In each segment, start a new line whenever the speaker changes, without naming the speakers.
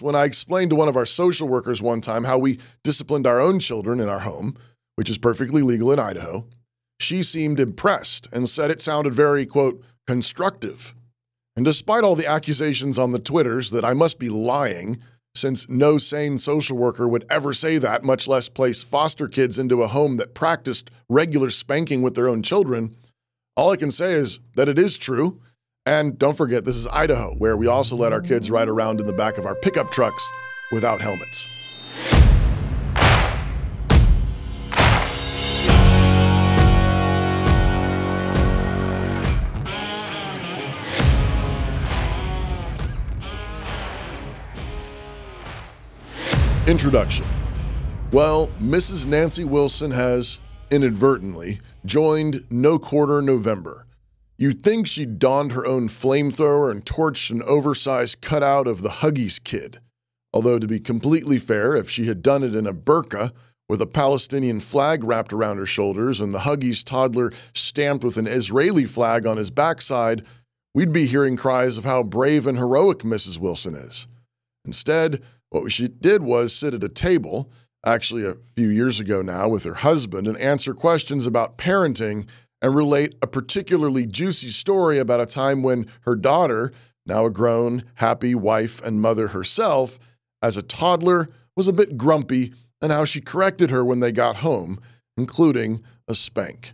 when I explained to one of our social workers one time how we disciplined our own children in our home, which is perfectly legal in Idaho. She seemed impressed and said it sounded very, quote, constructive. And despite all the accusations on the Twitters that I must be lying, since no sane social worker would ever say that, much less place foster kids into a home that practiced regular spanking with their own children, all I can say is that it is true. And don't forget, this is Idaho, where we also let our kids ride around in the back of our pickup trucks without helmets. Introduction. Well, Mrs. Nancy Wilson has inadvertently joined No Quarter November. You'd think she'd donned her own flamethrower and torched an oversized cutout of the Huggies kid. Although, to be completely fair, if she had done it in a burqa with a Palestinian flag wrapped around her shoulders and the Huggies toddler stamped with an Israeli flag on his backside, we'd be hearing cries of how brave and heroic Mrs. Wilson is. Instead, what she did was sit at a table, actually a few years ago now, with her husband and answer questions about parenting and relate a particularly juicy story about a time when her daughter, now a grown, happy wife and mother herself, as a toddler, was a bit grumpy and how she corrected her when they got home, including a spank.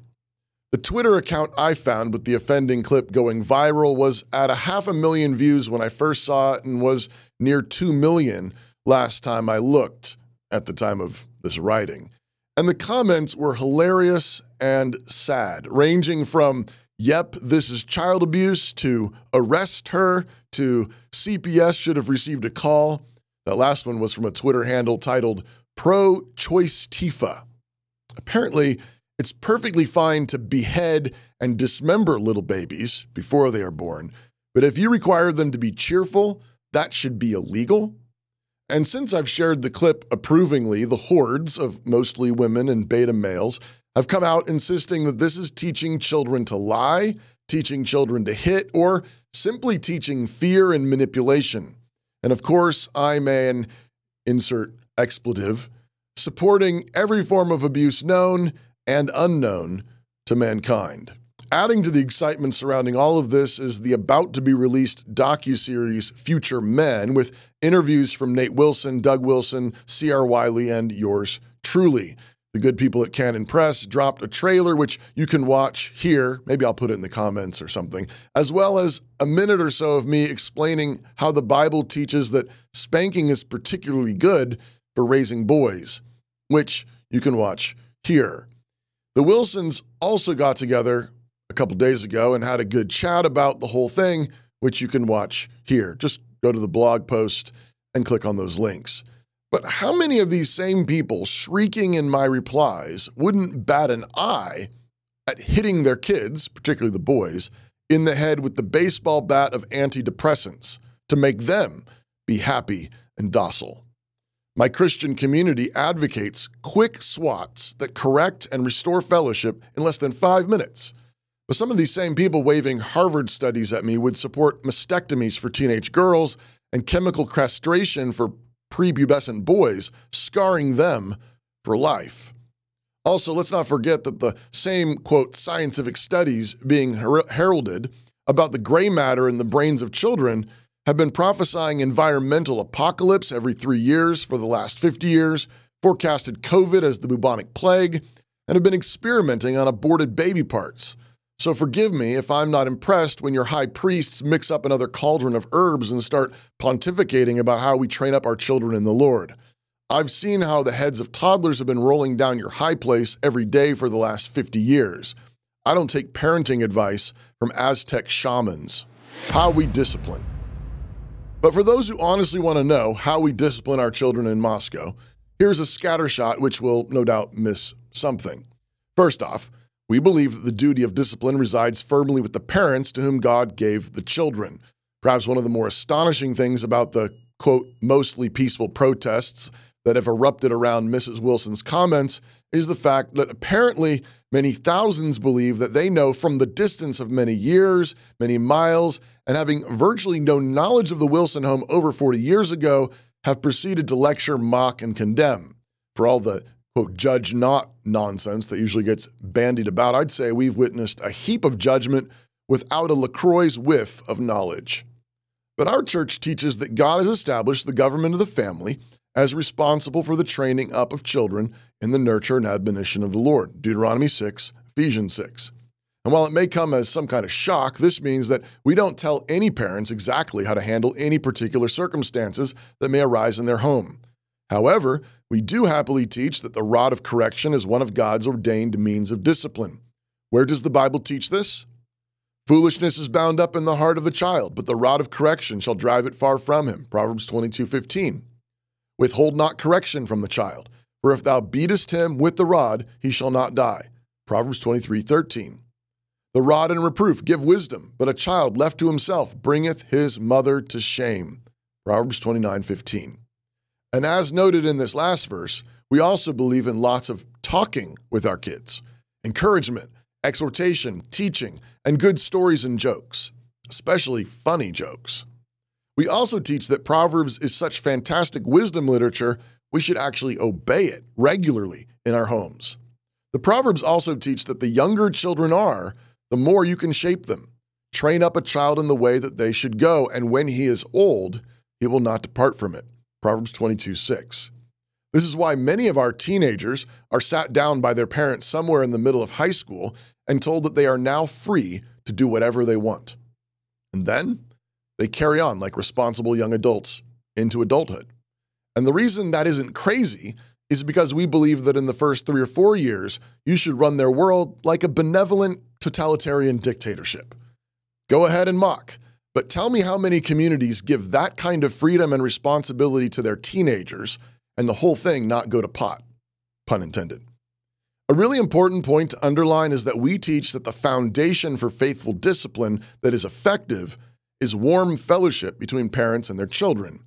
The Twitter account I found with the offending clip going viral was at a half a million views when I first saw it and was near 2 million last time I looked at the time of this writing. And the comments were hilarious and sad, ranging from, yep, this is child abuse, to arrest her, to CPS should have received a call. That last one was from a Twitter handle titled Pro Choice Tifa. Apparently, it's perfectly fine to behead and dismember little babies before they are born, but if you require them to be cheerful, that should be illegal. And since I've shared the clip approvingly, the hordes of mostly women and beta males have come out insisting that this is teaching children to lie, teaching children to hit, or simply teaching fear and manipulation. And of course, I'm an insert expletive supporting every form of abuse known and unknown to mankind. Adding to the excitement surrounding all of this is the about to be released docu-series Future Men with interviews from Nate Wilson, Doug Wilson, C.R. Wiley, and yours truly. The good people at Canon Press dropped a trailer which you can watch here. Maybe I'll put it in the comments or something, as well as a minute or so of me explaining how the Bible teaches that spanking is particularly good for raising boys, which you can watch here. The Wilsons also got together a couple days ago and had a good chat about the whole thing, which you can watch here. Just go to the blog post and click on those links. But how many of these same people shrieking in my replies wouldn't bat an eye at hitting their kids, particularly the boys, in the head with the baseball bat of antidepressants to make them be happy and docile? My Christian community advocates quick swats that correct and restore fellowship in less than five minutes. But some of these same people waving Harvard studies at me would support mastectomies for teenage girls and chemical castration for prepubescent boys, scarring them for life. Also, let's not forget that the same, quote, scientific studies being her- heralded about the gray matter in the brains of children have been prophesying environmental apocalypse every three years for the last 50 years, forecasted COVID as the bubonic plague, and have been experimenting on aborted baby parts. So forgive me if I'm not impressed when your high priests mix up another cauldron of herbs and start pontificating about how we train up our children in the Lord. I've seen how the heads of toddlers have been rolling down your high place every day for the last 50 years. I don't take parenting advice from Aztec shamans. How we discipline. But for those who honestly want to know how we discipline our children in Moscow, here's a scattershot which will no doubt miss something. First off, we believe that the duty of discipline resides firmly with the parents to whom God gave the children. Perhaps one of the more astonishing things about the quote, mostly peaceful protests that have erupted around Mrs. Wilson's comments is the fact that apparently many thousands believe that they know from the distance of many years, many miles, and having virtually no knowledge of the Wilson home over 40 years ago, have proceeded to lecture, mock, and condemn. For all the quote, judge not nonsense that usually gets bandied about, I'd say we've witnessed a heap of judgment without a LaCroix's whiff of knowledge. But our church teaches that God has established the government of the family as responsible for the training up of children in the nurture and admonition of the Lord. Deuteronomy 6, Ephesians 6. And while it may come as some kind of shock, this means that we don't tell any parents exactly how to handle any particular circumstances that may arise in their home. However, we do happily teach that the rod of correction is one of God's ordained means of discipline. Where does the Bible teach this? Foolishness is bound up in the heart of a child, but the rod of correction shall drive it far from him. Proverbs 22:15. Withhold not correction from the child, for if thou beatest him with the rod, he shall not die. Proverbs 23:13. The rod and reproof give wisdom, but a child left to himself bringeth his mother to shame. Proverbs 29:15. And as noted in this last verse, we also believe in lots of talking with our kids, encouragement, exhortation, teaching, and good stories and jokes, especially funny jokes. We also teach that Proverbs is such fantastic wisdom literature, we should actually obey it regularly in our homes. The Proverbs also teach that the younger children are, the more you can shape them. Train up a child in the way that they should go, and when he is old, he will not depart from it. Proverbs 22 6. This is why many of our teenagers are sat down by their parents somewhere in the middle of high school and told that they are now free to do whatever they want. And then they carry on like responsible young adults into adulthood. And the reason that isn't crazy is because we believe that in the first three or four years, you should run their world like a benevolent totalitarian dictatorship. Go ahead and mock. But tell me how many communities give that kind of freedom and responsibility to their teenagers and the whole thing not go to pot, pun intended. A really important point to underline is that we teach that the foundation for faithful discipline that is effective is warm fellowship between parents and their children.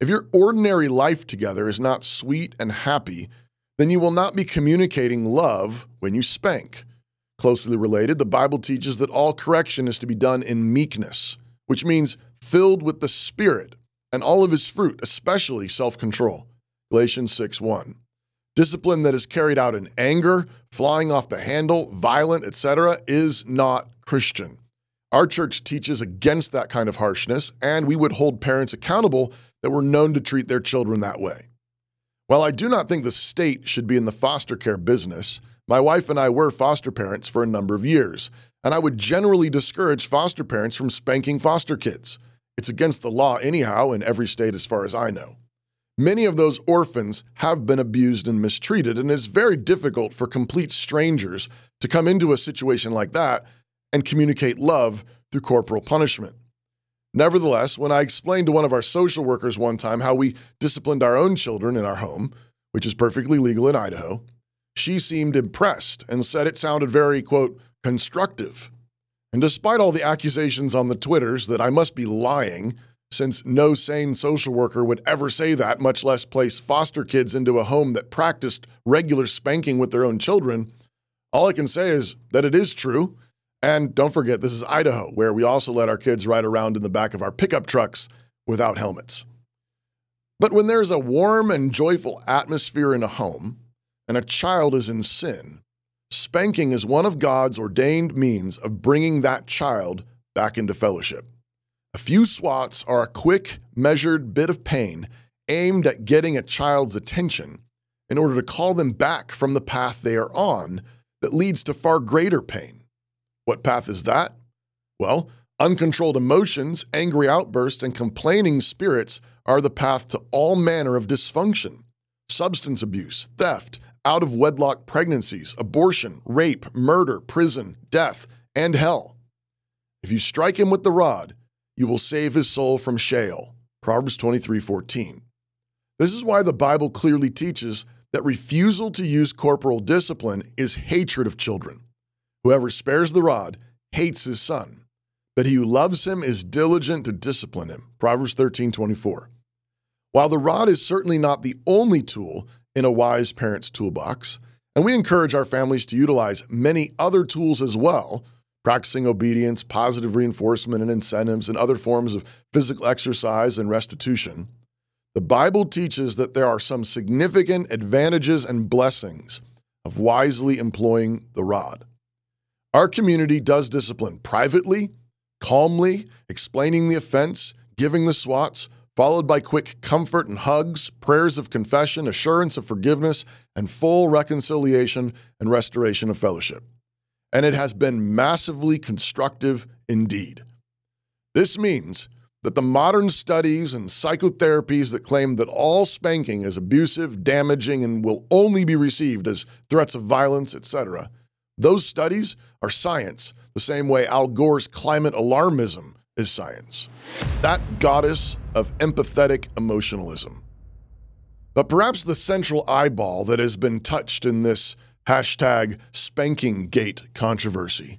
If your ordinary life together is not sweet and happy, then you will not be communicating love when you spank. Closely related, the Bible teaches that all correction is to be done in meekness which means filled with the Spirit and all of his fruit, especially self control. Galatians 6 1. Discipline that is carried out in anger, flying off the handle, violent, etc., is not Christian. Our church teaches against that kind of harshness, and we would hold parents accountable that were known to treat their children that way. While I do not think the state should be in the foster care business, my wife and I were foster parents for a number of years, and I would generally discourage foster parents from spanking foster kids. It's against the law, anyhow, in every state as far as I know. Many of those orphans have been abused and mistreated, and it's very difficult for complete strangers to come into a situation like that and communicate love through corporal punishment. Nevertheless, when I explained to one of our social workers one time how we disciplined our own children in our home, which is perfectly legal in Idaho, she seemed impressed and said it sounded very, quote, constructive. And despite all the accusations on the Twitters that I must be lying, since no sane social worker would ever say that, much less place foster kids into a home that practiced regular spanking with their own children, all I can say is that it is true. And don't forget, this is Idaho, where we also let our kids ride around in the back of our pickup trucks without helmets. But when there's a warm and joyful atmosphere in a home, and a child is in sin, Spanking is one of God's ordained means of bringing that child back into fellowship. A few swats are a quick, measured bit of pain aimed at getting a child's attention in order to call them back from the path they are on that leads to far greater pain. What path is that? Well, uncontrolled emotions, angry outbursts, and complaining spirits are the path to all manner of dysfunction substance abuse, theft, out of wedlock pregnancies, abortion, rape, murder, prison, death, and hell. If you strike him with the rod, you will save his soul from Sheol. Proverbs 23:14. This is why the Bible clearly teaches that refusal to use corporal discipline is hatred of children. Whoever spares the rod hates his son, but he who loves him is diligent to discipline him. Proverbs 13:24. While the rod is certainly not the only tool in a wise parent's toolbox, and we encourage our families to utilize many other tools as well, practicing obedience, positive reinforcement and incentives, and other forms of physical exercise and restitution. the Bible teaches that there are some significant advantages and blessings of wisely employing the rod. Our community does discipline privately, calmly, explaining the offense, giving the swats, followed by quick comfort and hugs, prayers of confession, assurance of forgiveness, and full reconciliation and restoration of fellowship. And it has been massively constructive indeed. This means that the modern studies and psychotherapies that claim that all spanking is abusive, damaging, and will only be received as threats of violence, etc., those studies are science, the same way Al Gore's climate alarmism is science. That goddess of empathetic emotionalism. But perhaps the central eyeball that has been touched in this hashtag spanking gate controversy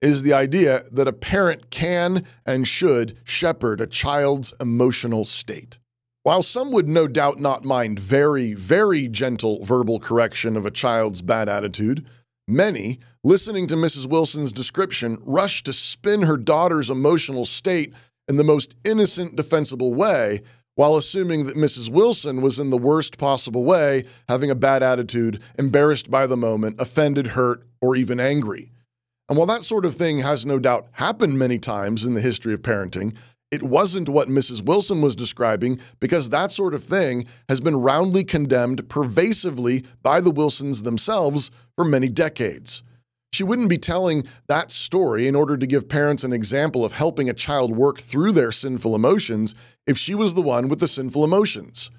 is the idea that a parent can and should shepherd a child's emotional state. While some would no doubt not mind very, very gentle verbal correction of a child's bad attitude, many, listening to Mrs. Wilson's description, rush to spin her daughter's emotional state in the most innocent, defensible way, while assuming that Mrs. Wilson was in the worst possible way, having a bad attitude, embarrassed by the moment, offended, hurt, or even angry. And while that sort of thing has no doubt happened many times in the history of parenting, it wasn't what Mrs. Wilson was describing because that sort of thing has been roundly condemned pervasively by the Wilsons themselves for many decades. She wouldn't be telling that story in order to give parents an example of helping a child work through their sinful emotions if she was the one with the sinful emotions.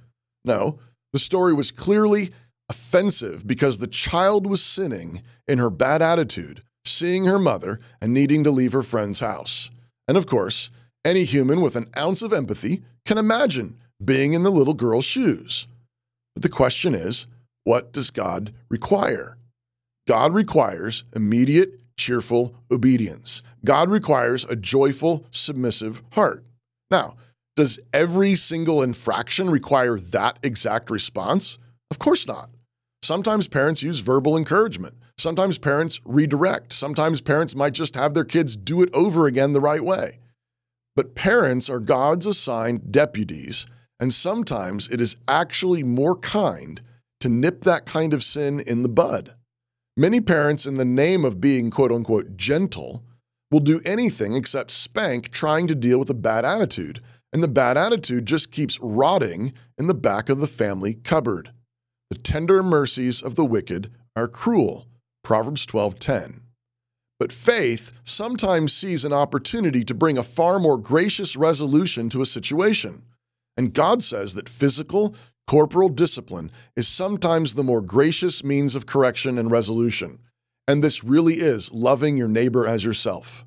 No, the story was clearly offensive because the child was sinning in her bad attitude seeing her mother and needing to leave her friend's house. And of course, any human with an ounce of empathy can imagine being in the little girl's shoes. But the question is what does God require? God requires immediate, cheerful obedience. God requires a joyful, submissive heart. Now, does every single infraction require that exact response? Of course not. Sometimes parents use verbal encouragement. Sometimes parents redirect. Sometimes parents might just have their kids do it over again the right way. But parents are God's assigned deputies, and sometimes it is actually more kind to nip that kind of sin in the bud. Many parents, in the name of being quote unquote gentle, will do anything except spank trying to deal with a bad attitude, and the bad attitude just keeps rotting in the back of the family cupboard. The tender mercies of the wicked are cruel. Proverbs 12:10. But faith sometimes sees an opportunity to bring a far more gracious resolution to a situation. And God says that physical, corporal discipline is sometimes the more gracious means of correction and resolution. And this really is loving your neighbor as yourself.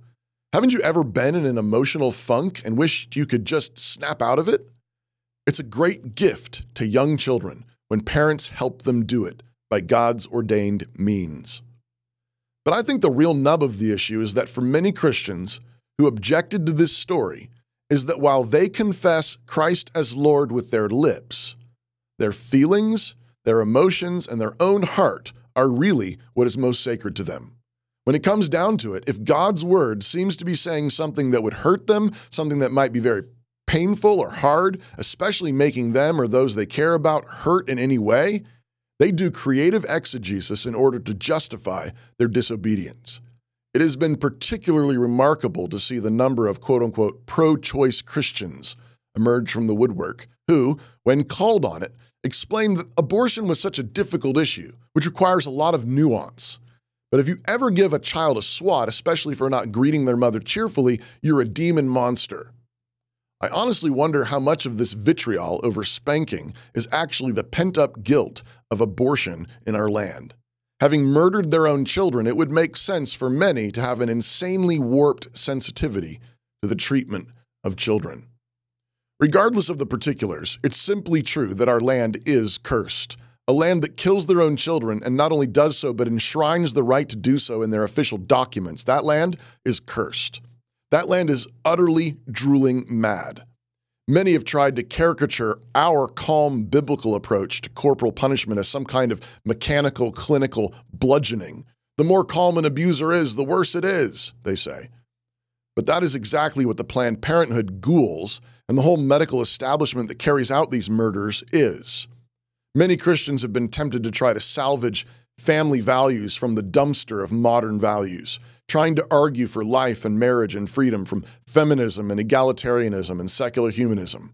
Haven't you ever been in an emotional funk and wished you could just snap out of it? It's a great gift to young children when parents help them do it by God's ordained means. But I think the real nub of the issue is that for many Christians who objected to this story, is that while they confess Christ as Lord with their lips, their feelings, their emotions, and their own heart are really what is most sacred to them. When it comes down to it, if God's word seems to be saying something that would hurt them, something that might be very painful or hard, especially making them or those they care about hurt in any way, they do creative exegesis in order to justify their disobedience. It has been particularly remarkable to see the number of quote unquote pro choice Christians emerge from the woodwork who, when called on it, explained that abortion was such a difficult issue, which requires a lot of nuance. But if you ever give a child a swat, especially for not greeting their mother cheerfully, you're a demon monster. I honestly wonder how much of this vitriol over spanking is actually the pent up guilt of abortion in our land. Having murdered their own children, it would make sense for many to have an insanely warped sensitivity to the treatment of children. Regardless of the particulars, it's simply true that our land is cursed. A land that kills their own children and not only does so, but enshrines the right to do so in their official documents. That land is cursed. That land is utterly drooling mad. Many have tried to caricature our calm biblical approach to corporal punishment as some kind of mechanical, clinical bludgeoning. The more calm an abuser is, the worse it is, they say. But that is exactly what the Planned Parenthood ghouls and the whole medical establishment that carries out these murders is. Many Christians have been tempted to try to salvage family values from the dumpster of modern values, trying to argue for life and marriage and freedom from feminism and egalitarianism and secular humanism.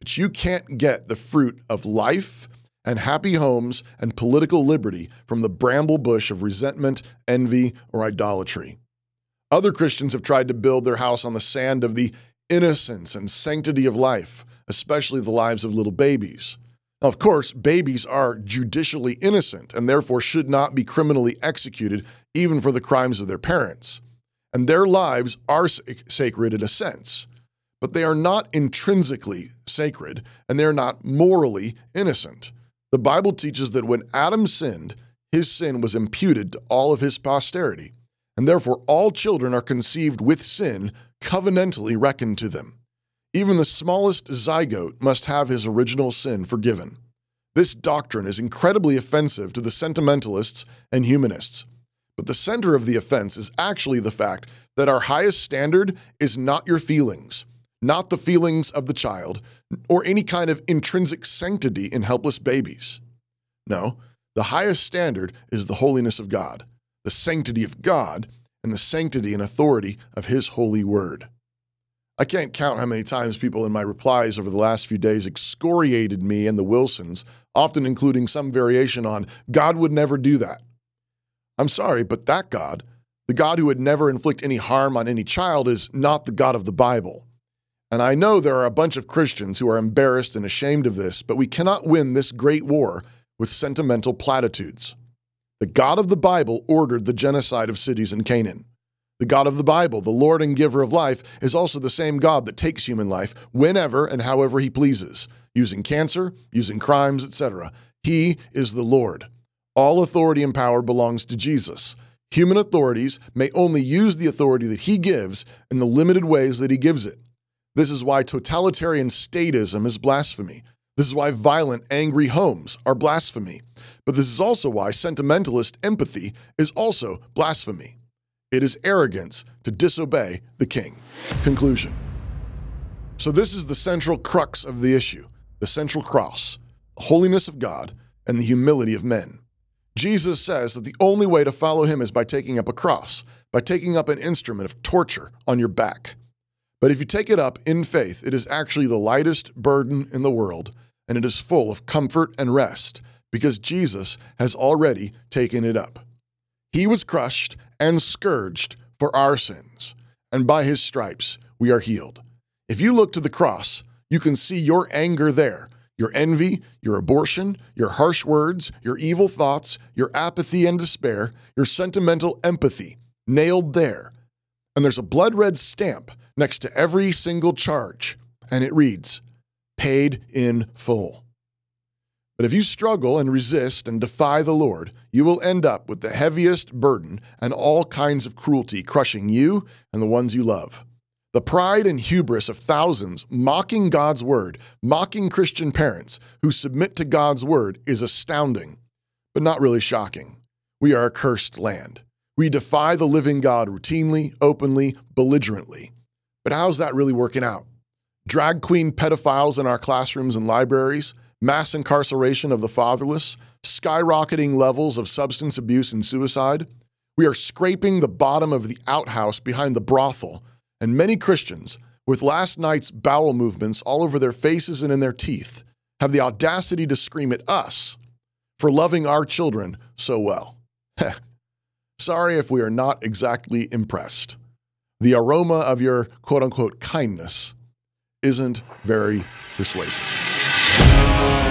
But you can't get the fruit of life and happy homes and political liberty from the bramble bush of resentment, envy, or idolatry. Other Christians have tried to build their house on the sand of the innocence and sanctity of life, especially the lives of little babies. Of course, babies are judicially innocent and therefore should not be criminally executed even for the crimes of their parents. And their lives are sacred in a sense, but they are not intrinsically sacred and they're not morally innocent. The Bible teaches that when Adam sinned, his sin was imputed to all of his posterity, and therefore all children are conceived with sin covenantally reckoned to them. Even the smallest zygote must have his original sin forgiven. This doctrine is incredibly offensive to the sentimentalists and humanists. But the center of the offense is actually the fact that our highest standard is not your feelings, not the feelings of the child, or any kind of intrinsic sanctity in helpless babies. No, the highest standard is the holiness of God, the sanctity of God, and the sanctity and authority of His holy word. I can't count how many times people in my replies over the last few days excoriated me and the Wilsons, often including some variation on, God would never do that. I'm sorry, but that God, the God who would never inflict any harm on any child, is not the God of the Bible. And I know there are a bunch of Christians who are embarrassed and ashamed of this, but we cannot win this great war with sentimental platitudes. The God of the Bible ordered the genocide of cities in Canaan. The God of the Bible, the Lord and giver of life, is also the same God that takes human life whenever and however he pleases, using cancer, using crimes, etc. He is the Lord. All authority and power belongs to Jesus. Human authorities may only use the authority that he gives in the limited ways that he gives it. This is why totalitarian statism is blasphemy. This is why violent, angry homes are blasphemy. But this is also why sentimentalist empathy is also blasphemy. It is arrogance to disobey the king. Conclusion. So, this is the central crux of the issue the central cross, the holiness of God, and the humility of men. Jesus says that the only way to follow him is by taking up a cross, by taking up an instrument of torture on your back. But if you take it up in faith, it is actually the lightest burden in the world, and it is full of comfort and rest because Jesus has already taken it up. He was crushed and scourged for our sins, and by his stripes we are healed. If you look to the cross, you can see your anger there, your envy, your abortion, your harsh words, your evil thoughts, your apathy and despair, your sentimental empathy nailed there. And there's a blood red stamp next to every single charge, and it reads, Paid in full. But if you struggle and resist and defy the Lord, you will end up with the heaviest burden and all kinds of cruelty crushing you and the ones you love. The pride and hubris of thousands mocking God's word, mocking Christian parents who submit to God's word is astounding, but not really shocking. We are a cursed land. We defy the living God routinely, openly, belligerently. But how's that really working out? Drag queen pedophiles in our classrooms and libraries, mass incarceration of the fatherless, skyrocketing levels of substance abuse and suicide. We are scraping the bottom of the outhouse behind the brothel, and many Christians, with last night's bowel movements all over their faces and in their teeth, have the audacity to scream at us for loving our children so well. Sorry if we are not exactly impressed. The aroma of your quote unquote kindness isn't very persuasive. Bye.